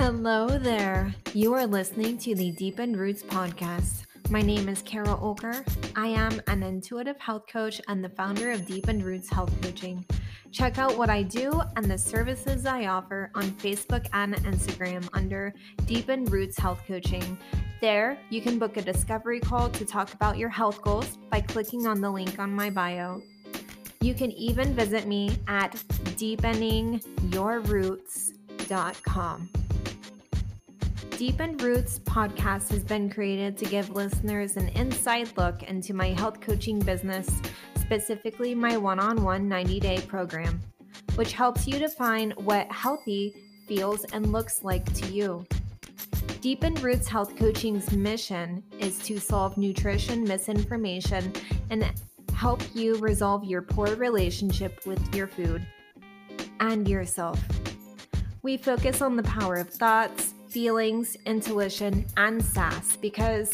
Hello there. You are listening to the Deepened Roots podcast. My name is Kara Olker. I am an intuitive health coach and the founder of Deepened Roots Health Coaching. Check out what I do and the services I offer on Facebook and Instagram under Deepened Roots Health Coaching. There, you can book a discovery call to talk about your health goals by clicking on the link on my bio. You can even visit me at deepeningyourroots.com. Deepened Roots podcast has been created to give listeners an inside look into my health coaching business, specifically my one on one 90 day program, which helps you define what healthy feels and looks like to you. Deepened Roots Health Coaching's mission is to solve nutrition misinformation and help you resolve your poor relationship with your food and yourself. We focus on the power of thoughts feelings, intuition, and sass because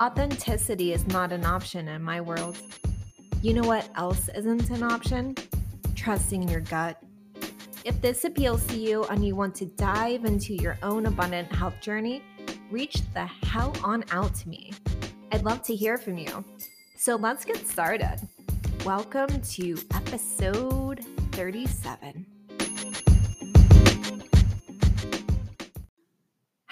authenticity is not an option in my world. You know what else isn't an option? Trusting your gut. If this appeals to you and you want to dive into your own abundant health journey, reach the hell on out to me. I'd love to hear from you. So let's get started. Welcome to episode 37.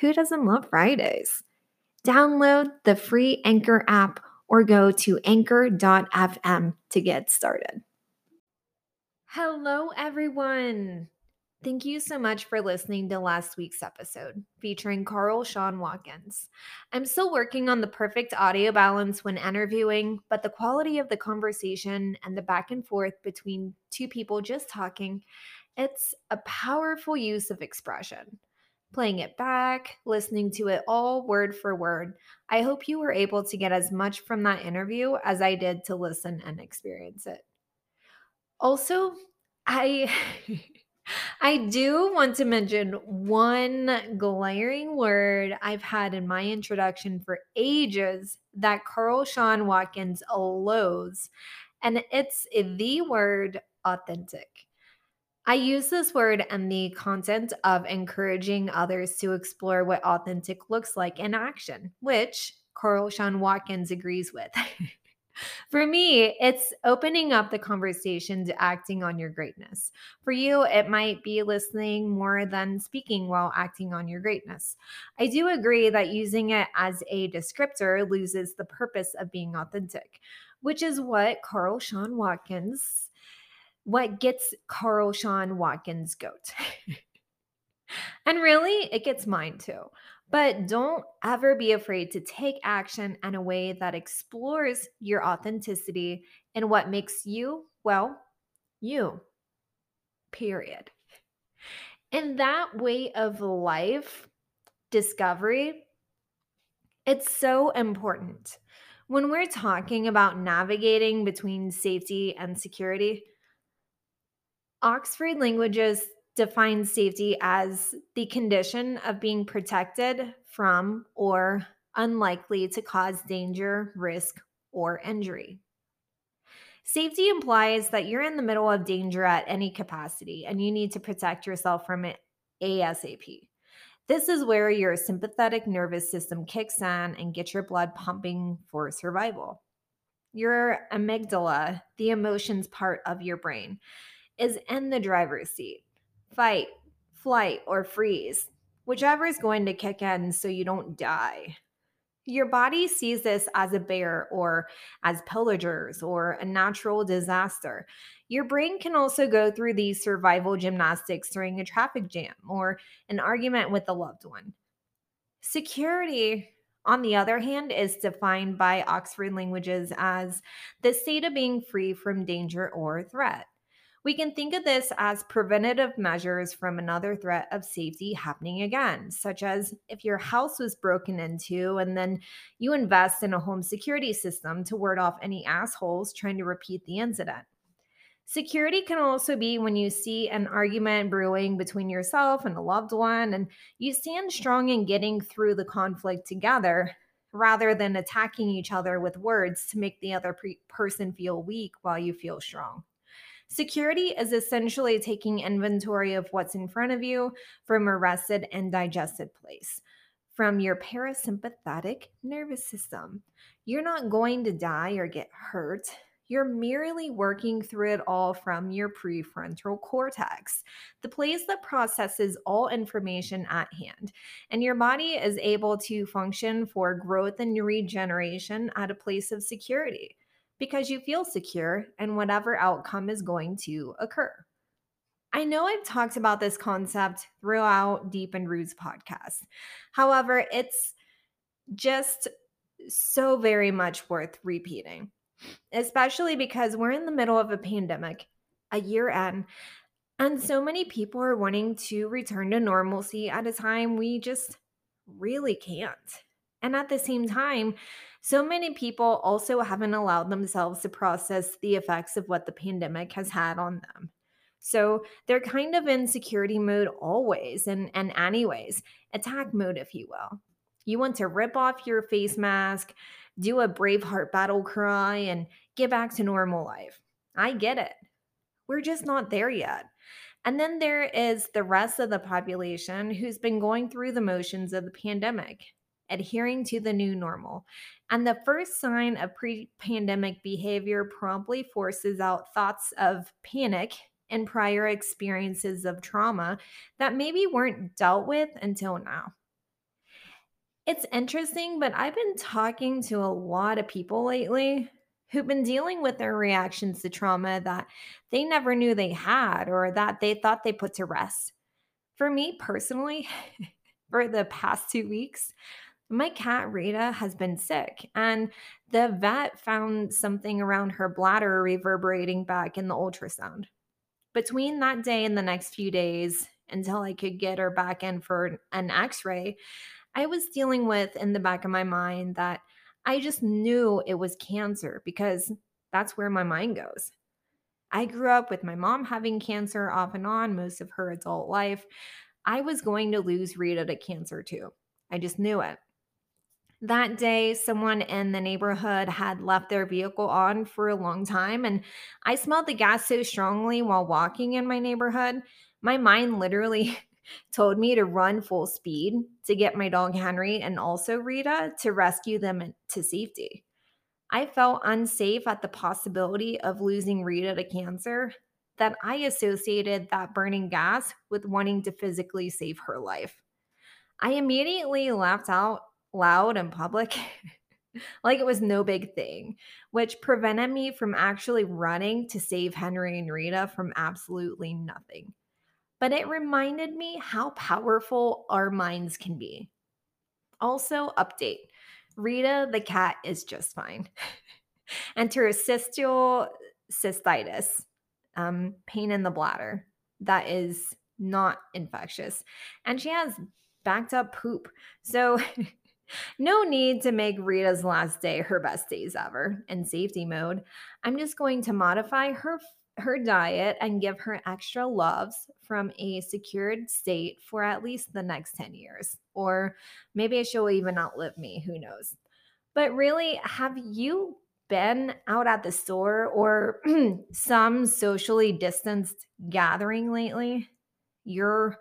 who doesn't love Fridays? Download the free Anchor app or go to anchor.fm to get started. Hello, everyone. Thank you so much for listening to last week's episode featuring Carl Sean Watkins. I'm still working on the perfect audio balance when interviewing, but the quality of the conversation and the back and forth between two people just talking, it's a powerful use of expression playing it back, listening to it all word for word. I hope you were able to get as much from that interview as I did to listen and experience it. Also, I I do want to mention one glaring word I've had in my introduction for ages that Carl Sean Watkins loathes, and it's the word authentic. I use this word and the content of encouraging others to explore what authentic looks like in action, which Carl Sean Watkins agrees with. For me, it's opening up the conversation to acting on your greatness. For you, it might be listening more than speaking while acting on your greatness. I do agree that using it as a descriptor loses the purpose of being authentic, which is what Carl Sean Watkins what gets Carl Sean Watkins' goat. and really, it gets mine too. But don't ever be afraid to take action in a way that explores your authenticity and what makes you, well, you. Period. And that way of life, discovery, it's so important. When we're talking about navigating between safety and security, Oxford Languages defines safety as the condition of being protected from or unlikely to cause danger, risk, or injury. Safety implies that you're in the middle of danger at any capacity and you need to protect yourself from it ASAP. This is where your sympathetic nervous system kicks in and gets your blood pumping for survival. Your amygdala, the emotions part of your brain, is in the driver's seat. Fight, flight, or freeze, whichever is going to kick in so you don't die. Your body sees this as a bear or as pillagers or a natural disaster. Your brain can also go through these survival gymnastics during a traffic jam or an argument with a loved one. Security, on the other hand, is defined by Oxford Languages as the state of being free from danger or threat. We can think of this as preventative measures from another threat of safety happening again, such as if your house was broken into and then you invest in a home security system to ward off any assholes trying to repeat the incident. Security can also be when you see an argument brewing between yourself and a loved one, and you stand strong in getting through the conflict together rather than attacking each other with words to make the other pre- person feel weak while you feel strong. Security is essentially taking inventory of what's in front of you from a rested and digested place, from your parasympathetic nervous system. You're not going to die or get hurt. You're merely working through it all from your prefrontal cortex, the place that processes all information at hand. And your body is able to function for growth and regeneration at a place of security because you feel secure and whatever outcome is going to occur. I know I've talked about this concept throughout Deepened Roots podcast. However, it's just so very much worth repeating, especially because we're in the middle of a pandemic, a year end, and so many people are wanting to return to normalcy at a time we just really can't. And at the same time, so many people also haven't allowed themselves to process the effects of what the pandemic has had on them. So they're kind of in security mode always and, and anyways, attack mode, if you will. You want to rip off your face mask, do a Braveheart battle cry, and get back to normal life. I get it. We're just not there yet. And then there is the rest of the population who's been going through the motions of the pandemic adhering to the new normal. And the first sign of pre pandemic behavior promptly forces out thoughts of panic and prior experiences of trauma that maybe weren't dealt with until now. It's interesting, but I've been talking to a lot of people lately who've been dealing with their reactions to trauma that they never knew they had or that they thought they put to rest. For me personally, for the past two weeks, my cat Rita has been sick, and the vet found something around her bladder reverberating back in the ultrasound. Between that day and the next few days, until I could get her back in for an x ray, I was dealing with in the back of my mind that I just knew it was cancer because that's where my mind goes. I grew up with my mom having cancer off and on most of her adult life. I was going to lose Rita to cancer too. I just knew it. That day, someone in the neighborhood had left their vehicle on for a long time, and I smelled the gas so strongly while walking in my neighborhood. My mind literally told me to run full speed to get my dog Henry and also Rita to rescue them to safety. I felt unsafe at the possibility of losing Rita to cancer that I associated that burning gas with wanting to physically save her life. I immediately laughed out loud and public like it was no big thing, which prevented me from actually running to save Henry and Rita from absolutely nothing. But it reminded me how powerful our minds can be. Also, update Rita the cat is just fine. Interstitial cystitis, um, pain in the bladder, that is not infectious. And she has backed up poop. So No need to make Rita's last day her best days ever in safety mode. I'm just going to modify her her diet and give her extra loves from a secured state for at least the next 10 years. Or maybe she'll even outlive me, who knows. But really, have you been out at the store or some socially distanced gathering lately? You're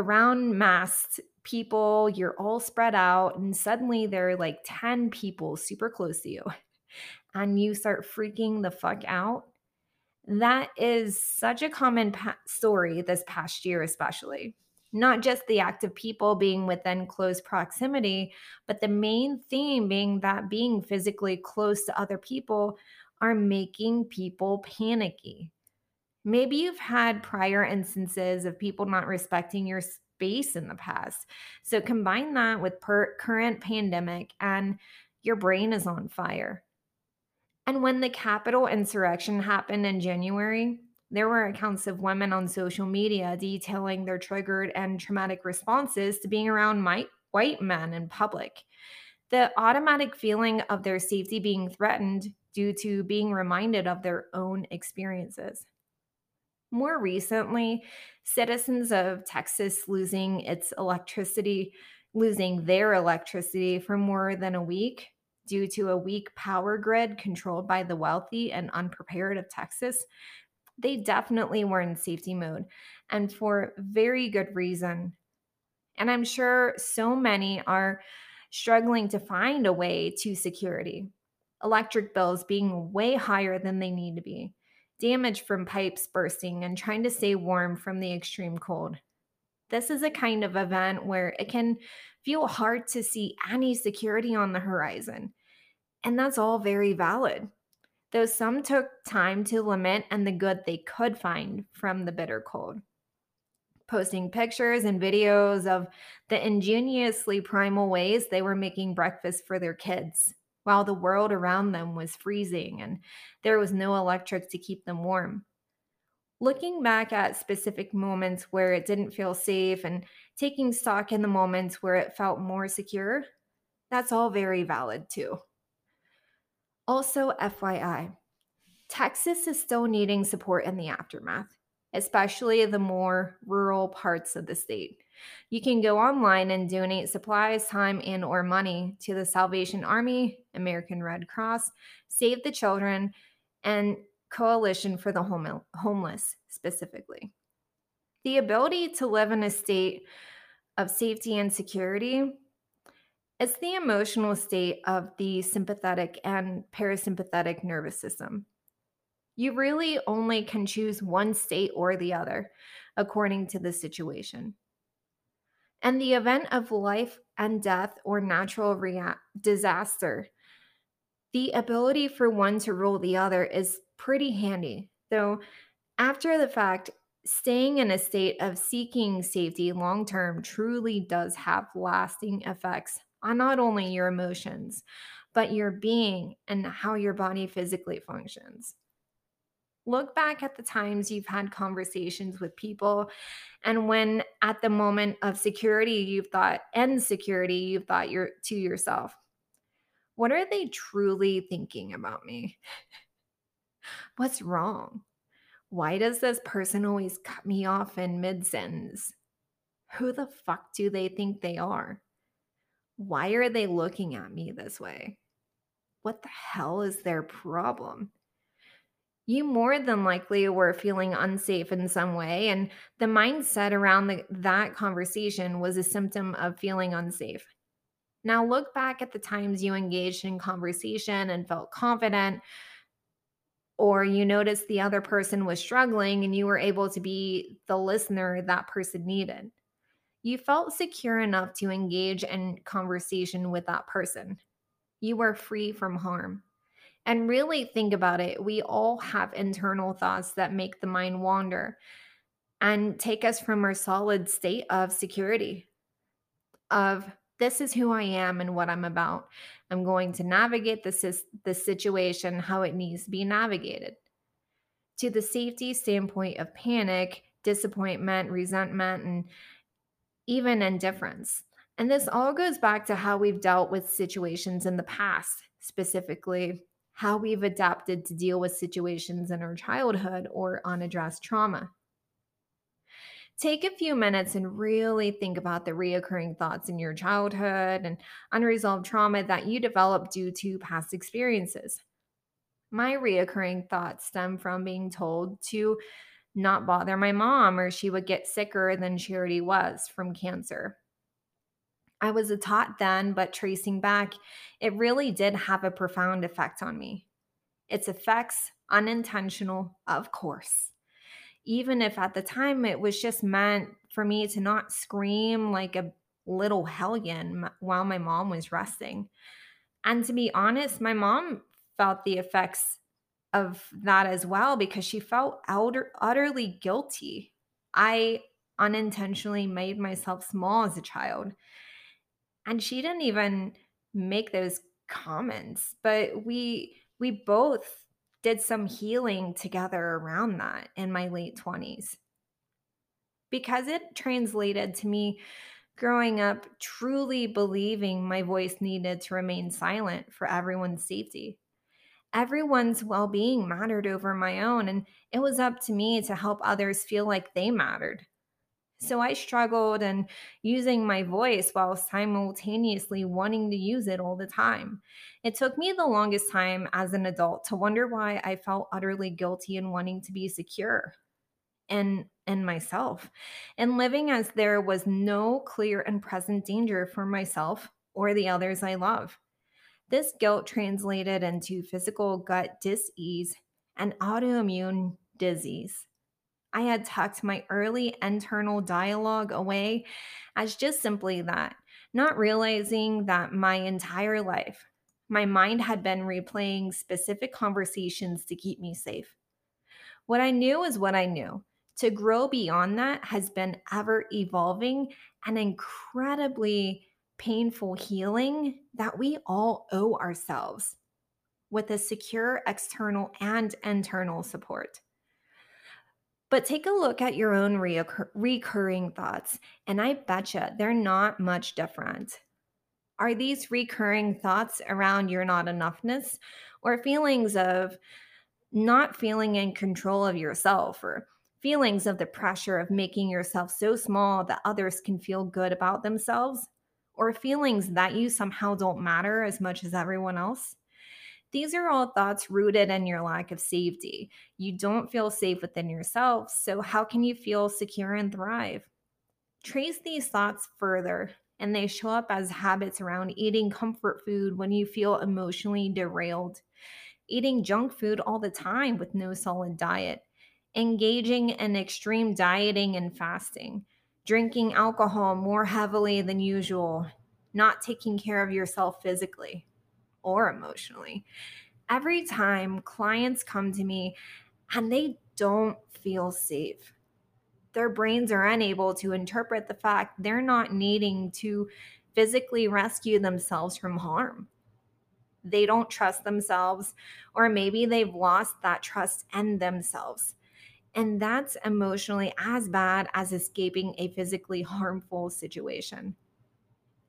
around masked people, you're all spread out, and suddenly there are like 10 people super close to you, and you start freaking the fuck out. That is such a common pa- story this past year, especially. Not just the act of people being within close proximity, but the main theme being that being physically close to other people are making people panicky. Maybe you've had prior instances of people not respecting your space in the past. So combine that with per- current pandemic and your brain is on fire. And when the Capitol insurrection happened in January, there were accounts of women on social media detailing their triggered and traumatic responses to being around my, white men in public. The automatic feeling of their safety being threatened due to being reminded of their own experiences. More recently, citizens of Texas losing its electricity, losing their electricity for more than a week due to a weak power grid controlled by the wealthy and unprepared of Texas, they definitely were in safety mode and for very good reason. And I'm sure so many are struggling to find a way to security. Electric bills being way higher than they need to be damage from pipes bursting, and trying to stay warm from the extreme cold. This is a kind of event where it can feel hard to see any security on the horizon. And that's all very valid. Though some took time to lament and the good they could find from the bitter cold. Posting pictures and videos of the ingeniously primal ways they were making breakfast for their kids while the world around them was freezing and there was no electric to keep them warm. Looking back at specific moments where it didn't feel safe and taking stock in the moments where it felt more secure, that's all very valid too. Also, FYI, Texas is still needing support in the aftermath, especially the more rural parts of the state. You can go online and donate supplies, time, and or money to the Salvation Army, American Red Cross, Save the Children, and Coalition for the Home- Homeless specifically. The ability to live in a state of safety and security is the emotional state of the sympathetic and parasympathetic nervous system. You really only can choose one state or the other according to the situation and the event of life and death or natural rea- disaster. The ability for one to rule the other is pretty handy, though, after the fact, staying in a state of seeking safety long term truly does have lasting effects on not only your emotions, but your being and how your body physically functions. Look back at the times you've had conversations with people, and when at the moment of security, you've thought, and security, you've thought you're to yourself, what are they truly thinking about me? What's wrong? Why does this person always cut me off in mid sentence? Who the fuck do they think they are? Why are they looking at me this way? What the hell is their problem? You more than likely were feeling unsafe in some way. And the mindset around the, that conversation was a symptom of feeling unsafe. Now, look back at the times you engaged in conversation and felt confident, or you noticed the other person was struggling and you were able to be the listener that person needed. You felt secure enough to engage in conversation with that person. You were free from harm. And really think about it. We all have internal thoughts that make the mind wander and take us from our solid state of security of this is who I am and what I'm about. I'm going to navigate this the situation how it needs to be navigated. To the safety standpoint of panic, disappointment, resentment, and even indifference. And this all goes back to how we've dealt with situations in the past, specifically how we've adapted to deal with situations in our childhood or unaddressed trauma. Take a few minutes and really think about the reoccurring thoughts in your childhood and unresolved trauma that you developed due to past experiences. My reoccurring thoughts stem from being told to not bother my mom or she would get sicker than she already was from cancer. I was a tot then, but tracing back, it really did have a profound effect on me. Its effects, unintentional, of course. Even if at the time it was just meant for me to not scream like a little hellion while my mom was resting. And to be honest, my mom felt the effects of that as well because she felt outer, utterly guilty. I unintentionally made myself small as a child. And she didn't even make those comments, but we we both did some healing together around that in my late 20s. Because it translated to me growing up truly believing my voice needed to remain silent for everyone's safety everyone's well being mattered over my own, and it was up to me to help others feel like they mattered. So I struggled and using my voice while simultaneously wanting to use it all the time. It took me the longest time as an adult to wonder why I felt utterly guilty and wanting to be secure and and myself and living as there was no clear and present danger for myself or the others I love. This guilt translated into physical gut dis-ease and autoimmune disease. I had tucked my early internal dialogue away as just simply that, not realizing that my entire life, my mind had been replaying specific conversations to keep me safe. What I knew is what I knew. To grow beyond that has been ever evolving and incredibly painful healing that we all owe ourselves with a secure external and internal support. But take a look at your own reoccur- recurring thoughts, and I betcha they're not much different. Are these recurring thoughts around your not enoughness or feelings of not feeling in control of yourself or feelings of the pressure of making yourself so small that others can feel good about themselves? or feelings that you somehow don't matter as much as everyone else. These are all thoughts rooted in your lack of safety. You don't feel safe within yourself, so how can you feel secure and thrive? Trace these thoughts further, and they show up as habits around eating comfort food when you feel emotionally derailed, eating junk food all the time with no solid diet, engaging in extreme dieting and fasting, drinking alcohol more heavily than usual, not taking care of yourself physically or emotionally. Every time clients come to me and they don't feel safe, their brains are unable to interpret the fact they're not needing to physically rescue themselves from harm. They don't trust themselves, or maybe they've lost that trust in themselves. And that's emotionally as bad as escaping a physically harmful situation.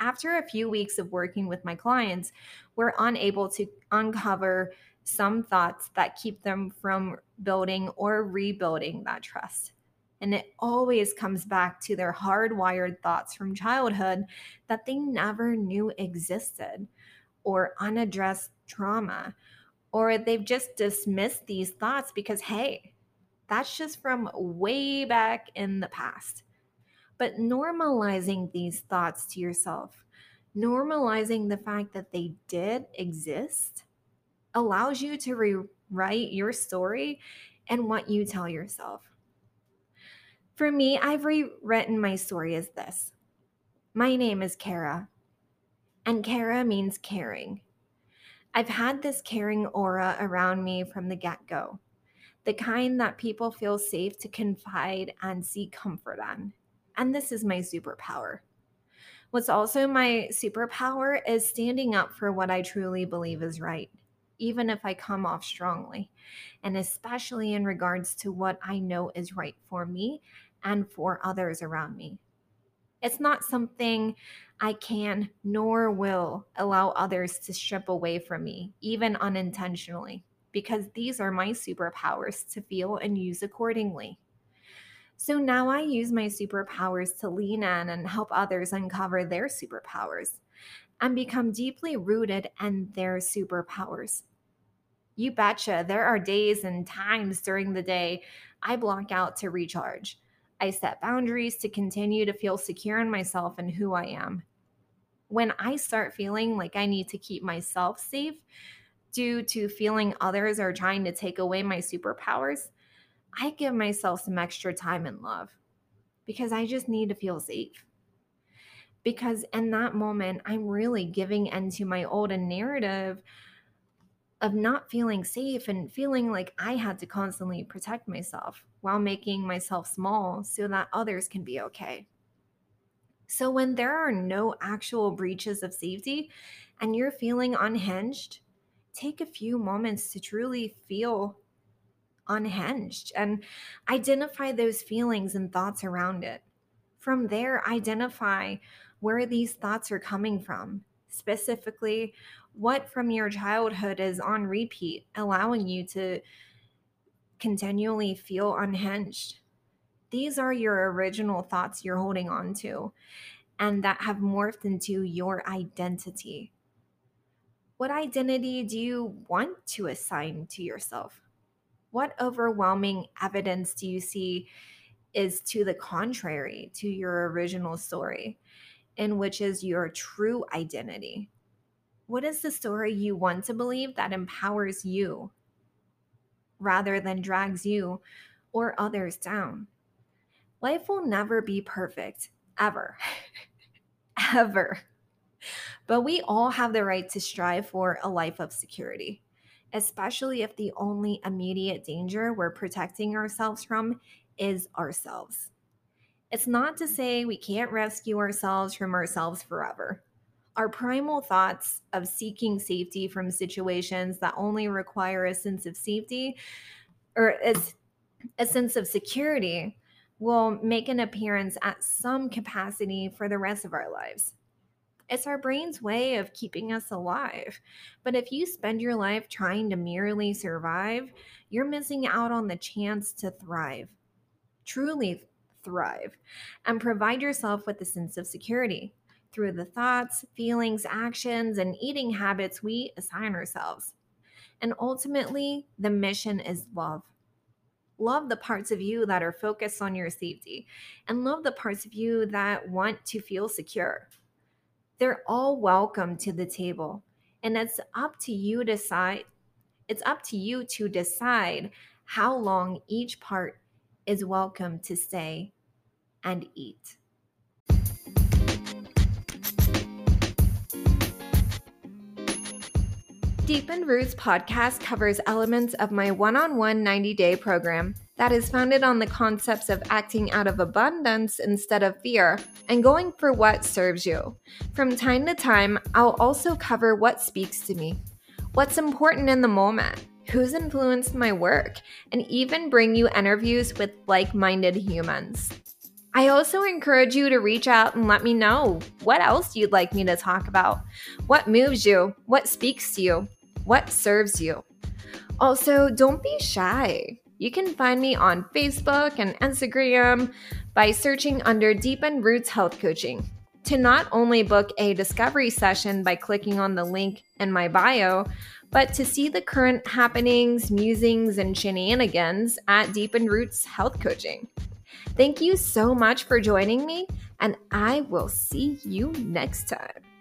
After a few weeks of working with my clients, we're unable to uncover some thoughts that keep them from building or rebuilding that trust. And it always comes back to their hardwired thoughts from childhood that they never knew existed, or unaddressed trauma, or they've just dismissed these thoughts because, hey, that's just from way back in the past. But normalizing these thoughts to yourself, normalizing the fact that they did exist, allows you to rewrite your story and what you tell yourself. For me, I've rewritten my story as this My name is Kara, and Kara means caring. I've had this caring aura around me from the get go the kind that people feel safe to confide and seek comfort on. And this is my superpower. What's also my superpower is standing up for what I truly believe is right, even if I come off strongly, and especially in regards to what I know is right for me and for others around me. It's not something I can nor will allow others to strip away from me, even unintentionally because these are my superpowers to feel and use accordingly. So now I use my superpowers to lean in and help others uncover their superpowers and become deeply rooted in their superpowers. You betcha, there are days and times during the day I block out to recharge. I set boundaries to continue to feel secure in myself and who I am. When I start feeling like I need to keep myself safe due to feeling others are trying to take away my superpowers, I give myself some extra time and love because I just need to feel safe. Because in that moment, I'm really giving into my old narrative of not feeling safe and feeling like I had to constantly protect myself while making myself small so that others can be okay. So, when there are no actual breaches of safety and you're feeling unhinged, take a few moments to truly feel unhinged and identify those feelings and thoughts around it. From there, identify where these thoughts are coming from. Specifically, what from your childhood is on repeat, allowing you to continually feel unhinged. These are your original thoughts you're holding on to and that have morphed into your identity. What identity do you want to assign to yourself? What overwhelming evidence do you see is to the contrary to your original story, in which is your true identity? What is the story you want to believe that empowers you rather than drags you or others down? Life will never be perfect, ever. ever. But we all have the right to strive for a life of security especially if the only immediate danger we're protecting ourselves from is ourselves. It's not to say we can't rescue ourselves from ourselves forever. Our primal thoughts of seeking safety from situations that only require a sense of safety or a sense of security will make an appearance at some capacity for the rest of our lives. It's our brain's way of keeping us alive. But if you spend your life trying to merely survive, you're missing out on the chance to thrive, truly thrive, and provide yourself with a sense of security through the thoughts, feelings, actions, and eating habits we assign ourselves. And ultimately, the mission is love. Love the parts of you that are focused on your safety, and love the parts of you that want to feel secure they're all welcome to the table. And it's up to you decide it's up to you to decide how long each part is welcome to stay and eat. Deep Deepened Roots podcast covers elements of my one on one 90 day program that is founded on the concepts of acting out of abundance instead of fear and going for what serves you. From time to time, I'll also cover what speaks to me, what's important in the moment, who's influenced my work, and even bring you interviews with like minded humans. I also encourage you to reach out and let me know what else you'd like me to talk about. What moves you? What speaks to you? What serves you? Also, don't be shy. You can find me on Facebook and Instagram by searching under Deepened Roots Health Coaching. To not only book a discovery session by clicking on the link in my bio, but to see the current happenings, musings, and shenanigans at Deepened Roots Health Coaching. Thank you so much for joining me, and I will see you next time.